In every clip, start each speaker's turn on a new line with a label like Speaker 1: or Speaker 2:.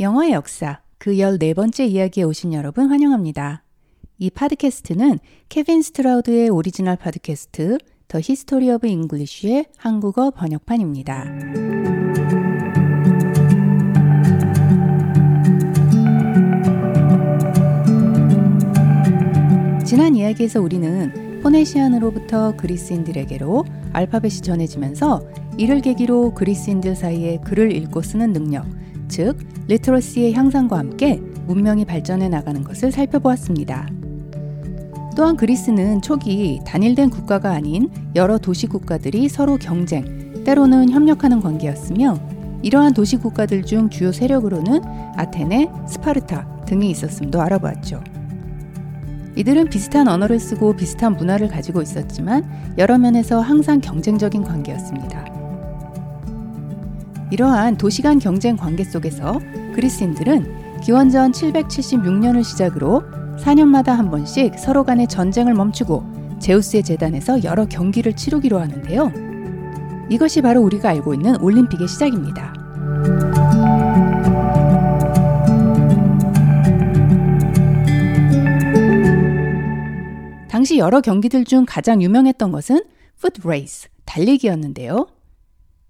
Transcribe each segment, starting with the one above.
Speaker 1: 영어의 역사 그 14번째 이야기에 오신 여러분 환영합니다. 이 팟캐스트는 케빈 스트라우드의 오리지널 팟캐스트 The History of English의 한국어 번역판입니다. 지난 이야기에서 우리는 Phoenician으로부터 그리스인들에게로 알파벳이 전해지면서 이를 계기로 그리스인들 사이에 글을 읽고 쓰는 능력, 즉 literacy의 향상과 함께 문명이 발전해 나가는 것을 살펴보았습니다. 또한 그리스는 초기 단일된 국가가 아닌 여러 도시 국가들이 서로 경쟁, 때로는 협력하는 관계였으며 이러한 도시 국가들 중 주요 세력으로는 아테네, 스파르타 등이 있었음도 알아보았죠. 이들은 비슷한 언어를 쓰고 비슷한 문화를 가지고 있었지만 여러 면에서 항상 경쟁적인 관계였습니다. 이러한 도시간 경쟁 관계 속에서 그리스인들은 기원전 776년을 시작으로 4년마다 한 번씩 서로 간의 전쟁을 멈추고 제우스의 재단에서 여러 경기를 치르기로 하는데요. 이것이 바로 우리가 알고 있는 올림픽의 시작입니다. 당시 여러 경기들 중 가장 유명했던 것은 foot race, 달리기였는데요.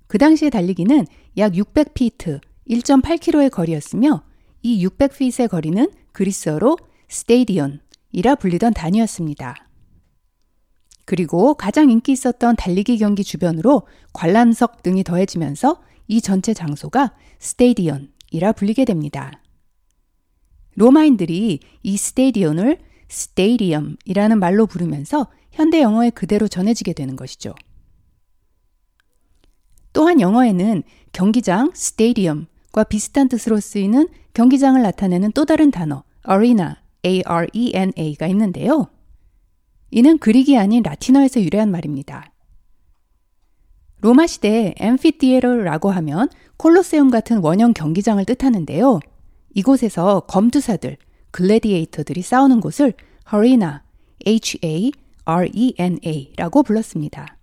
Speaker 1: 그 당시의 달리기는 약 600피트, 1.8km의 거리였으며 이 600피트의 거리는 그리스어로 stadion이라 불리던 단위였습니다. 그리고 가장 인기 있었던 달리기 경기 주변으로 관람석 등이 더해지면서 이 전체 장소가 stadion이라 불리게 됩니다. 로마인들이 이 stadion을 stadium이라는 말로 부르면서 현대 영어에 그대로 전해지게 되는 것이죠. 또한 영어에는 경기장 stadium과 비슷한 뜻으로 쓰이는 경기장을 나타내는 또 다른 단어 arena, A-R-E-N-A가 있는데요. 이는 Greek이 아닌 라틴어에서 유래한 말입니다. 로마 시대 amphitheater라고 하면 콜로세움 같은 원형 경기장을 뜻하는데요. 이곳에서 검투사들, 글래디에이터들이 싸우는 곳을 허리나, H-A-R-E-N-A라고 불렀습니다.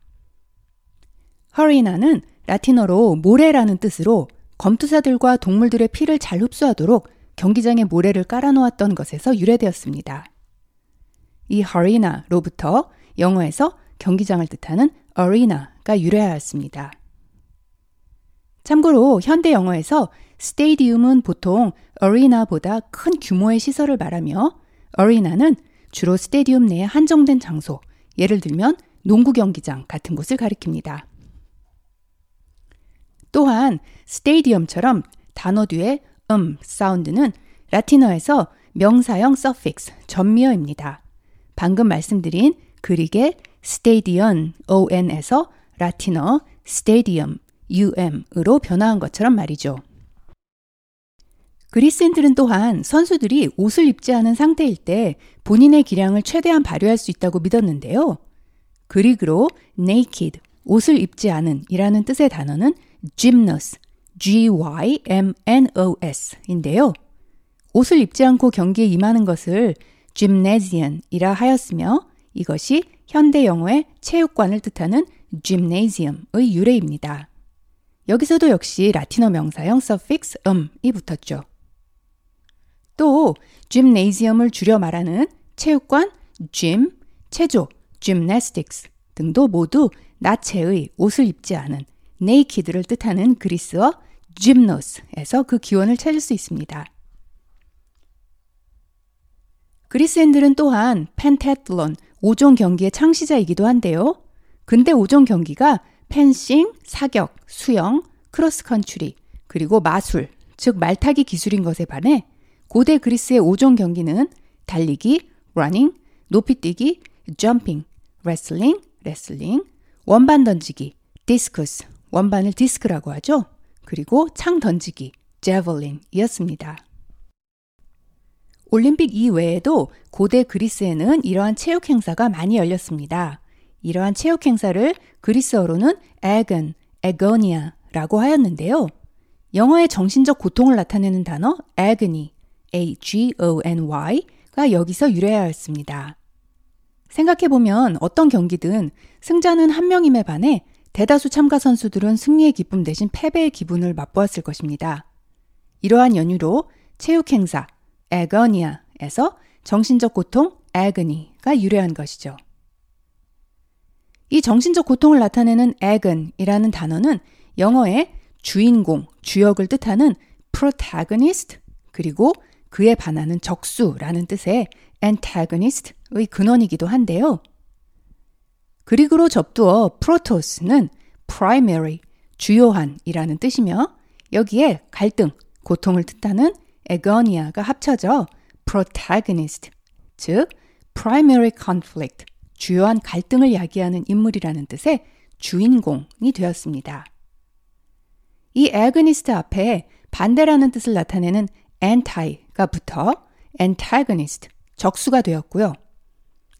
Speaker 1: 허리나는 라틴어로 모래라는 뜻으로 검투사들과 동물들의 피를 잘 흡수하도록 경기장에 모래를 깔아놓았던 것에서 유래되었습니다. 이 허리나로부터 영어에서 경기장을 뜻하는 arena가 유래하였습니다. 참고로 현대 영어에서 stadium은 보통 arena보다 큰 규모의 시설을 말하며 arena는 주로 스테디움 내에 한정된 장소, 예를 들면 농구 경기장 같은 곳을 가리킵니다. 또한 stadium처럼 단어 뒤에 um 사운드는 라틴어에서 명사형 suffix 접미어입니다. 방금 말씀드린 그릭의 스테디언 on에서 라틴어 스테디엄 um으로 변화한 것처럼 말이죠. 그리스인들은 또한 선수들이 옷을 입지 않은 상태일 때 본인의 기량을 최대한 발휘할 수 있다고 믿었는데요. 그리그로 naked, 옷을 입지 않은 이라는 뜻의 단어는 gymnos, G-Y-M-N-O-S인데요. 옷을 입지 않고 경기에 임하는 것을 gymnasium이라 하였으며 이것이 현대 영어의 체육관을 뜻하는 gymnasium의 유래입니다. 여기서도 역시 라틴어 명사형 suffix um이 붙었죠. 또 gymnasium을 줄여 말하는 체육관, gym, 체조, gymnastics 등도 모두 나체의 옷을 입지 않은 naked를 뜻하는 그리스어 gymnos에서 그 기원을 찾을 수 있습니다. 그리스인들은 또한 pentathlon, 5종 경기의 창시자이기도 한데요. 근대 5종 경기가 펜싱, 사격, 수영, 크로스컨트리, 그리고 마술, 즉 말타기 기술인 것에 반해 고대 그리스의 5종 경기는 달리기, running, 높이뛰기, jumping, 레슬링, wrestling, 원반 던지기, discus, 원반을 디스크라고 하죠. 그리고 창 던지기, 제벌린이었습니다. 올림픽 이외에도 고대 그리스에는 이러한 체육 행사가 많이 열렸습니다. 이러한 체육 행사를 그리스어로는 에건, 에거니아라고 하였는데요. 영어의 정신적 고통을 나타내는 단어 agony, A-G-O-N-Y가 여기서 유래하였습니다. 생각해보면 어떤 경기든 승자는 한 명임에 반해 대다수 참가 선수들은 승리의 기쁨 대신 패배의 기분을 맛보았을 것입니다. 이러한 연유로 체육 행사 에거니아에서 정신적 고통 agony가 유래한 것이죠. 이 정신적 고통을 나타내는 agon이라는 단어는 영어의 주인공, 주역을 뜻하는 protagonist 그리고 그에 반하는 적수라는 뜻의 antagonist의 근원이기도 한데요. 그리그로 접두어 프로토스는 primary, 주요한이라는 뜻이며 여기에 갈등, 고통을 뜻하는 agonia가 합쳐져 protagonist, 즉 primary conflict, 주요한 갈등을 야기하는 인물이라는 뜻의 주인공이 되었습니다. 이 agonist 앞에 반대라는 뜻을 나타내는 anti가 붙어 antagonist, 적수가 되었고요.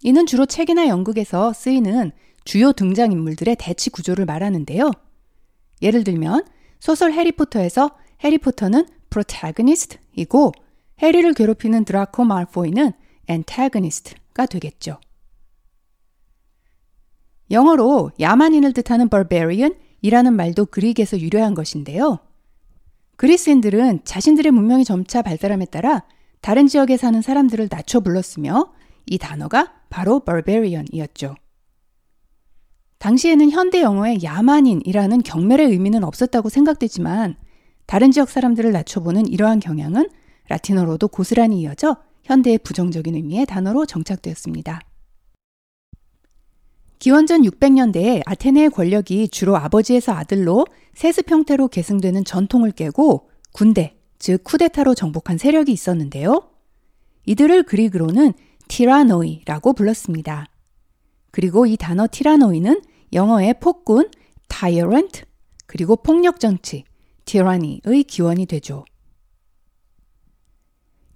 Speaker 1: 이는 주로 책이나 연극에서 쓰이는 주요 등장인물들의 대치 구조를 말하는데요. 예를 들면 소설 해리포터에서 해리포터는 protagonist이고 해리를 괴롭히는 드라코 말포이는 antagonist가 되겠죠. 영어로 야만인을 뜻하는 barbarian 이라는 말도 그릭에서 유래한 것인데요. 그리스인들은 자신들의 문명이 점차 발달함에 따라 다른 지역에 사는 사람들을 낮춰 불렀으며 이 단어가 바로 barbarian이었죠. 당시에는 현대 영어에 야만인이라는 경멸의 의미는 없었다고 생각되지만 다른 지역 사람들을 낮춰보는 이러한 경향은 라틴어로도 고스란히 이어져 현대의 부정적인 의미의 단어로 정착되었습니다. 기원전 600년대에 아테네의 권력이 주로 아버지에서 아들로 세습 형태로 계승되는 전통을 깨고 군대, 즉 쿠데타로 정복한 세력이 있었는데요. 이들을 그리그로는 티라노이라고 불렀습니다. 그리고 이 단어 티라노이는 영어의 폭군, tyrant, 그리고 폭력 정치, tyranny의 기원이 되죠.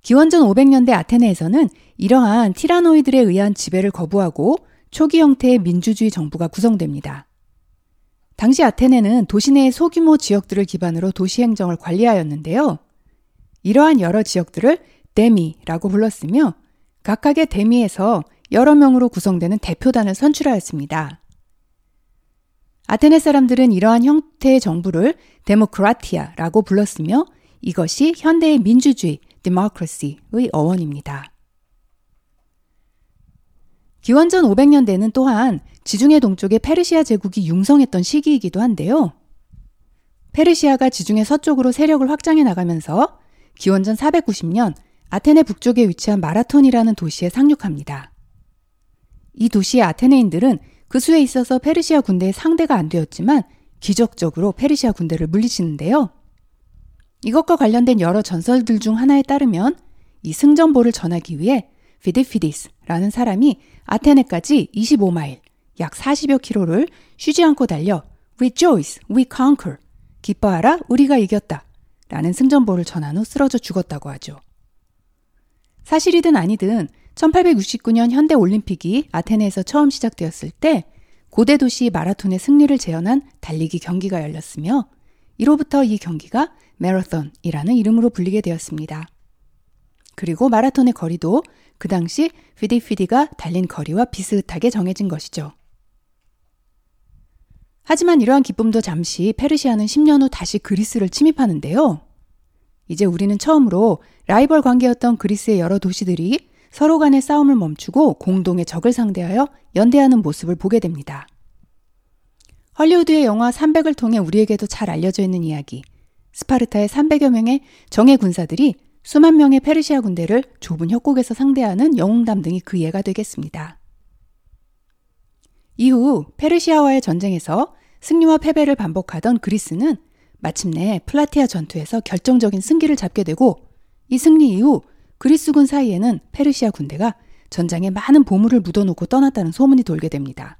Speaker 1: 기원전 500년대 아테네에서는 이러한 티라노이들에 의한 지배를 거부하고 초기 형태의 민주주의 정부가 구성됩니다. 당시 아테네는 도시 내의 소규모 지역들을 기반으로 도시 행정을 관리하였는데요. 이러한 여러 지역들을 데미라고 불렀으며 각각의 데미에서 여러 명으로 구성되는 대표단을 선출하였습니다. 아테네 사람들은 이러한 형태의 정부를 데모크라티아라고 불렀으며 이것이 현대의 민주주의, democracy의 어원입니다. 기원전 500년대는 또한 지중해 동쪽의 페르시아 제국이 융성했던 시기이기도 한데요. 페르시아가 지중해 서쪽으로 세력을 확장해 나가면서 기원전 490년 아테네 북쪽에 위치한 마라톤이라는 도시에 상륙합니다. 이 도시의 아테네인들은 그 수에 있어서 페르시아 군대의 상대가 안 되었지만 기적적으로 페르시아 군대를 물리치는데요. 이것과 관련된 여러 전설들 중 하나에 따르면 이 승전보를 전하기 위해 피디피디스라는 사람이 아테네까지 25마일, 약 40여 킬로를 쉬지 않고 달려 Rejoice, we conquer. 기뻐하라, 우리가 이겼다. 라는 승전보를 전한 후 쓰러져 죽었다고 하죠. 사실이든 아니든 1869년 현대 올림픽이 아테네에서 처음 시작되었을 때 고대 도시 마라톤의 승리를 재현한 달리기 경기가 열렸으며 이로부터 이 경기가 마라톤이라는 이름으로 불리게 되었습니다. 그리고 마라톤의 거리도 그 당시 피디피디가 달린 거리와 비슷하게 정해진 것이죠. 하지만 이러한 기쁨도 잠시 페르시아는 10년 후 다시 그리스를 침입하는데요. 이제 우리는 처음으로 라이벌 관계였던 그리스의 여러 도시들이 서로 간의 싸움을 멈추고 공동의 적을 상대하여 연대하는 모습을 보게 됩니다. 헐리우드의 영화 300을 통해 우리에게도 잘 알려져 있는 이야기. 스파르타의 300여 명의 정예 군사들이 수만 명의 페르시아 군대를 좁은 협곡에서 상대하는 영웅담 등이 그 예가 되겠습니다. 이후 페르시아와의 전쟁에서 승리와 패배를 반복하던 그리스는 마침내 플라티아 전투에서 결정적인 승기를 잡게 되고 이 승리 이후 그리스군 사이에는 페르시아 군대가 전장에 많은 보물을 묻어놓고 떠났다는 소문이 돌게 됩니다.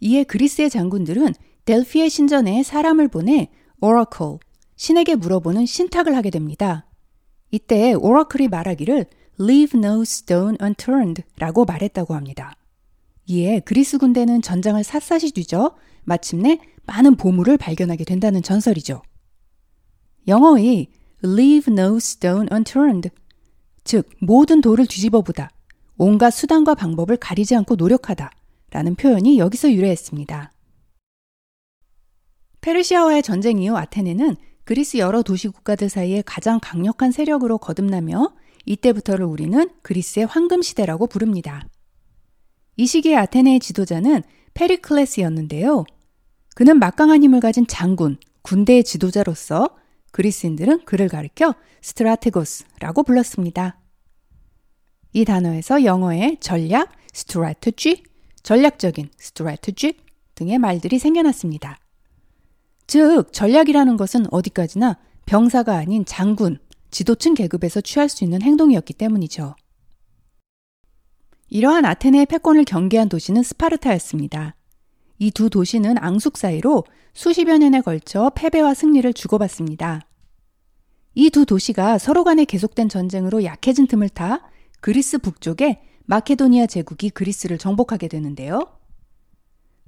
Speaker 1: 이에 그리스의 장군들은 델피의 신전에 사람을 보내 오라클, 신에게 물어보는 신탁을 하게 됩니다. 이때 오라클이 말하기를 Leave no stone unturned 라고 말했다고 합니다. 이에 그리스 군대는 전장을 샅샅이 뒤져 마침내 많은 보물을 발견하게 된다는 전설이죠. 영어의 leave no stone unturned 즉 모든 돌을 뒤집어 보다 온갖 수단과 방법을 가리지 않고 노력하다 라는 표현이 여기서 유래했습니다. 페르시아와의 전쟁 이후 아테네는 그리스 여러 도시 국가들 사이에 가장 강력한 세력으로 거듭나며 이때부터를 우리는 그리스의 황금 시대라고 부릅니다. 이 시기의 아테네의 지도자는 페리클레스였는데요. 그는 막강한 힘을 가진 장군, 군대의 지도자로서 그리스인들은 그를 가리켜 스트라테고스라고 불렀습니다. 이 단어에서 영어의 전략, strategy, 전략적인 strategic 등의 말들이 생겨났습니다. 즉, 전략이라는 것은 어디까지나 병사가 아닌 장군, 지도층 계급에서 취할 수 있는 행동이었기 때문이죠. 이러한 아테네의 패권을 경계한 도시는 스파르타였습니다. 이 두 도시는 앙숙 사이로 수십여 년에 걸쳐 패배와 승리를 주고받습니다. 이 두 도시가 서로 간에 계속된 전쟁으로 약해진 틈을 타 그리스 북쪽에 마케도니아 제국이 그리스를 정복하게 되는데요.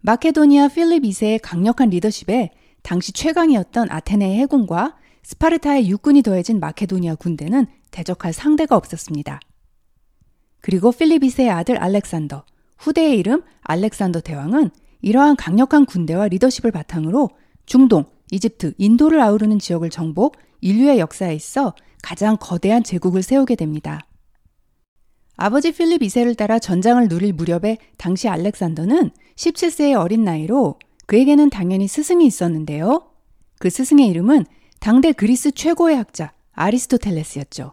Speaker 1: 마케도니아 필립 2세의 강력한 리더십에 당시 최강이었던 아테네의 해군과 스파르타의 육군이 더해진 마케도니아 군대는 대적할 상대가 없었습니다. 그리고 필립 2세의 아들 알렉산더, 후대의 이름 알렉산더 대왕은 이러한 강력한 군대와 리더십을 바탕으로 중동, 이집트, 인도를 아우르는 지역을 정복, 인류의 역사에 있어 가장 거대한 제국을 세우게 됩니다. 아버지 필립 2세를 따라 전장을 누릴 무렵에 당시 알렉산더는 17세의 어린 나이로 그에게는 당연히 스승이 있었는데요. 그 스승의 이름은 당대 그리스 최고의 학자 아리스토텔레스였죠.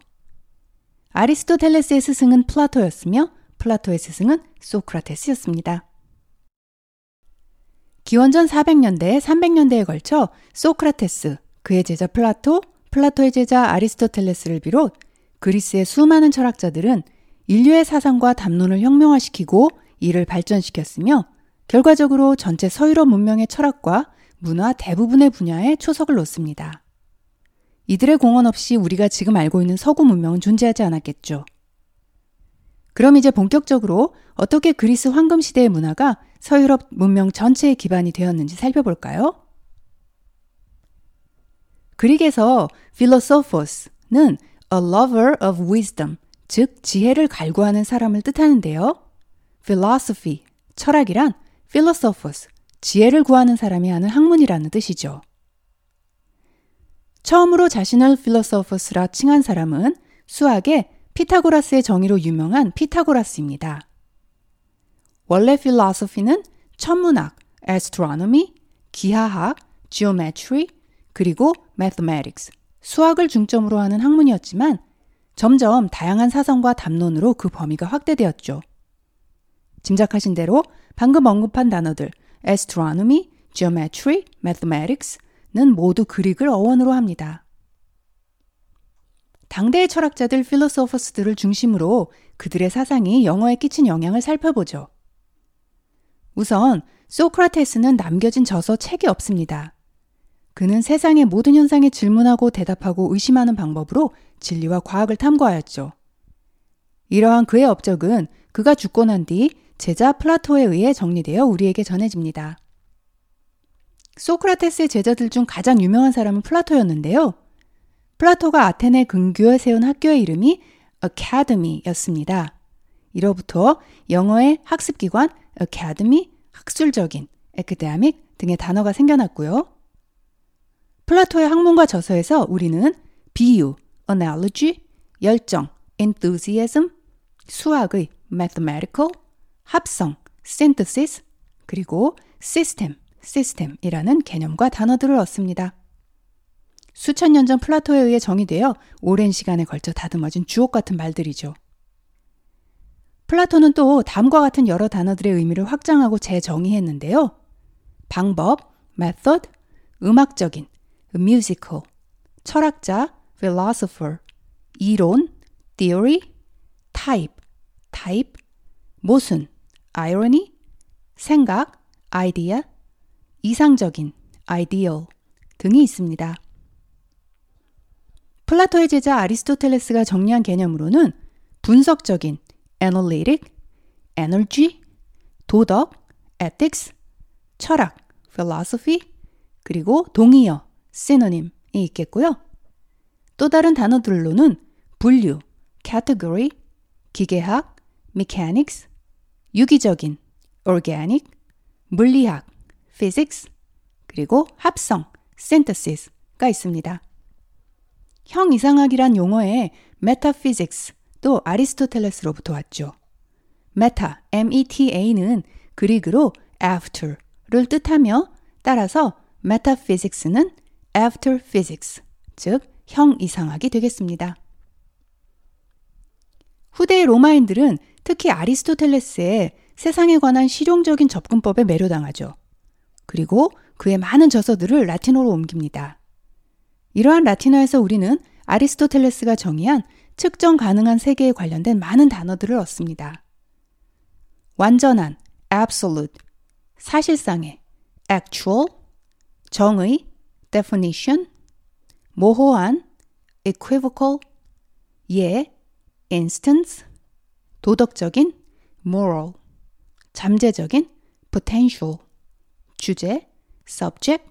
Speaker 1: 아리스토텔레스의 스승은 플라토였으며 플라토의 스승은 소크라테스였습니다. 기원전 400년대, 300년대에 걸쳐 소크라테스, 그의 제자 플라토, 플라토의 제자 아리스토텔레스를 비롯 그리스의 수많은 철학자들은 인류의 사상과 담론을 혁명화시키고 이를 발전시켰으며 결과적으로 전체 서유럽 문명의 철학과 문화 대부분의 분야에 초석을 놓습니다. 이들의 공헌 없이 우리가 지금 알고 있는 서구 문명은 존재하지 않았겠죠. 그럼 이제 본격적으로 어떻게 그리스 황금 시대의 문화가 서유럽 문명 전체의 기반이 되었는지 살펴볼까요? 그릭에서 philosophos는 a lover of wisdom, 즉 지혜를 갈구하는 사람을 뜻하는데요. philosophy, 철학이란 philosophos, 지혜를 구하는 사람이 하는 학문이라는 뜻이죠. 처음으로 자신을 philosophos라 칭한 사람은 수학의 피타고라스의 정의로 유명한 피타고라스입니다. 원래 philosophy는 천문학, astronomy, 기하학, geometry, 그리고 mathematics, 수학을 중점으로 하는 학문이었지만 점점 다양한 사성과 담론으로 그 범위가 확대되었죠. 짐작하신 대로 방금 언급한 단어들 astronomy, geometry, mathematics 는 모두 그릭을 어원으로 합니다. 당대의 철학자들 필로소퍼스들을 중심으로 그들의 사상이 영어에 끼친 영향을 살펴보죠. 우선 소크라테스는 남겨진 저서 책이 없습니다. 그는 세상의 모든 현상에 질문하고 대답하고 의심하는 방법으로 진리와 과학을 탐구하였죠. 이러한 그의 업적은 그가 죽고 난 뒤 제자 플라토에 의해 정리되어 우리에게 전해집니다. 소크라테스의 제자들 중 가장 유명한 사람은 플라토였는데요. 플라토가 아테네 근교에 세운 학교의 이름이 Academy였습니다. 이로부터 영어의 학습기관 Academy, 학술적인, academic 등의 단어가 생겨났고요. 플라토의 학문과 저서에서 우리는 비유, analogy, 열정, enthusiasm, 수학의 mathematical, 합성, synthesis, 그리고 system, system이라는 개념과 단어들을 얻습니다. 수천 년 전 플라토에 의해 정의되어 오랜 시간에 걸쳐 다듬어진 주옥 같은 말들이죠. 플라토는 또 다음과 같은 여러 단어들의 의미를 확장하고 재정의했는데요. 방법, method, 음악적인, musical, 철학자, philosopher, 이론, theory, type, type, 모순, irony, 생각, idea, 이상적인, ideal 등이 있습니다. 플라토의 제자 아리스토텔레스가 정리한 개념으로는 분석적인, analytic, energy, 도덕, ethics, 철학, philosophy, 그리고 동의어, synonym이 있겠고요. 또 다른 단어들로는 분류, category, 기계학, mechanics, 유기적인 organic, 물리학 physics, 그리고 합성 synthesis 이상학가 있습니다. 형 이상학이란 용어의 metaphysics 또 아리스토텔레스로부터 왔죠. meta, m-e-t-a는 그리그로 after를 뜻하며 따라서 metaphysics는 after physics, 즉 형 이상학이 되겠습니다. 후대의 로마인들은 특히 아리스토텔레스의 세상에 관한 실용적인 접근법에 매료당하죠. 그리고 그의 많은 저서들을 라틴어로 옮깁니다. 이러한 라틴어에서 우리는 아리스토텔레스가 정의한 측정 가능한 세계에 관련된 많은 단어들을 얻습니다. 완전한 absolute, 사실상의 actual, 정의 definition, 모호한 equivocal, 예 instance, 도덕적인 moral, 잠재적인 potential, 주제 subject,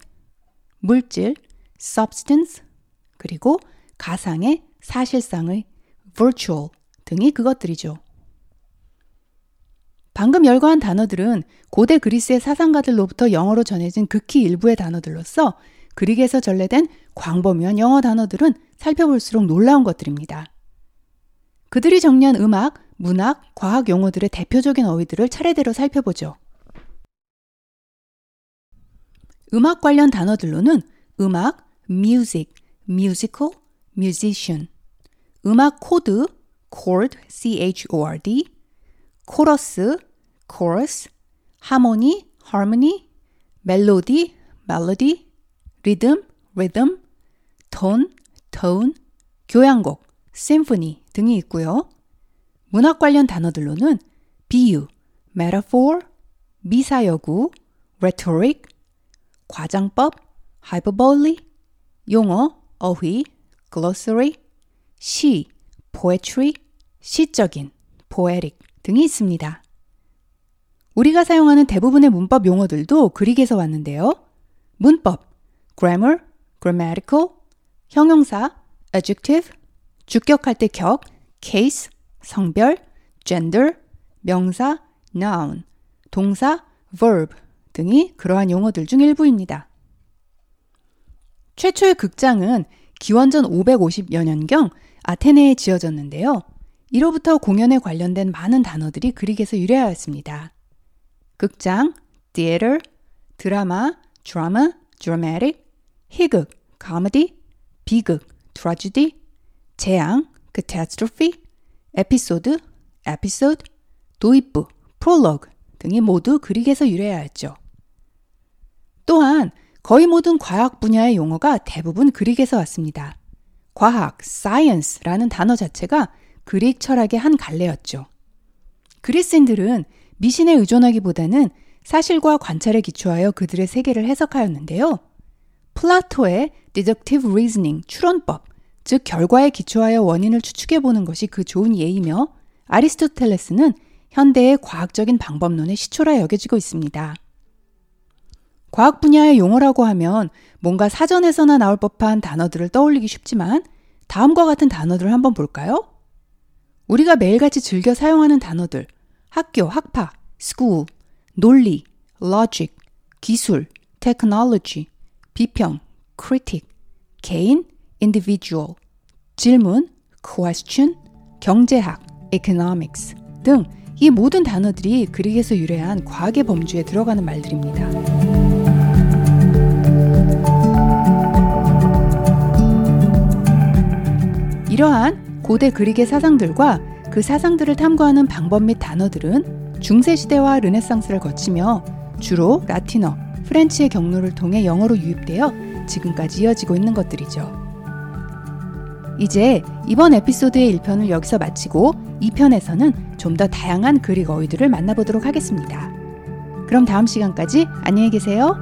Speaker 1: 물질 substance, 그리고 가상의 사실상의 virtual 등이 그것들이죠. 방금 열거한 단어들은 고대 그리스의 사상가들로부터 영어로 전해진 극히 일부의 단어들로서 그릭에서 전래된 광범위한 영어 단어들은 살펴볼수록 놀라운 것들입니다. 그들이 정리한 음악, 문학, 과학 용어들의 대표적인 어휘들을 차례대로 살펴보죠. 음악 관련 단어들로는 음악, music, musical, musician, 음악 코드, chord, c-h-o-r-d, 코러스, chorus, 하모니, harmony, 멜로디, melody, 리듬, rhythm, 톤, tone, 교향곡, symphony 등이 있고요. 문학 관련 단어들로는 비유, metaphor, 미사여구, rhetoric, 과장법, hyperbole, 용어, 어휘, glossary, 시, poetry, 시적인, poetic 등이 있습니다. 우리가 사용하는 대부분의 문법 용어들도 그릭에서 왔는데요. 문법, grammar, grammatical, 형용사, adjective, 주격할 때 격, case, 성별, gender, 명사, noun, 동사, verb 등이 그러한 용어들 중 일부입니다. 최초의 극장은 기원전 550여 년경 아테네에 지어졌는데요. 이로부터 공연에 관련된 많은 단어들이 그릭에서 유래하였습니다. 극장, theater, 드라마, drama, dramatic, 희극, comedy, 비극, tragedy, 재앙, catastrophe, 에피소드, episode, 도입부, prologue 등이 모두 그릭에서 유래하였죠. 또한 거의 모든 과학 분야의 용어가 대부분 그릭에서 왔습니다. 과학, science라는 단어 자체가 그릭 철학의 한 갈래였죠. 그리스인들은 미신에 의존하기보다는 사실과 관찰에 기초하여 그들의 세계를 해석하였는데요. 플라토의 deductive reasoning, 추론법, 즉 결과에 기초하여 원인을 추측해 보는 것이 그 좋은 예이며 아리스토텔레스는 현대의 과학적인 방법론의 시초라 여겨지고 있습니다. 과학 분야의 용어라고 하면 뭔가 사전에서나 나올 법한 단어들을 떠올리기 쉽지만 다음과 같은 단어들을 한번 볼까요? 우리가 매일같이 즐겨 사용하는 단어들, 학교, 학파, school, 논리, logic, 기술, technology, 비평, critic, 개인, individual, 질문, question, 경제학, economics 등 이 모든 단어들이 그릭에서 유래한 과학의 범주에 들어가는 말들입니다. 이러한 고대 그릭의 사상들과 그 사상들을 탐구하는 방법 및 단어들은 중세시대와 르네상스를 거치며 주로 라틴어, French의 경로를 통해 영어로 유입되어 지금까지 이어지고 있는 것들이죠. 이제 이번 에피소드의 1편을 여기서 마치고 2편에서는 좀 더 다양한 Greek 어휘들을 만나보도록 하겠습니다. 그럼 다음 시간까지 안녕히 계세요.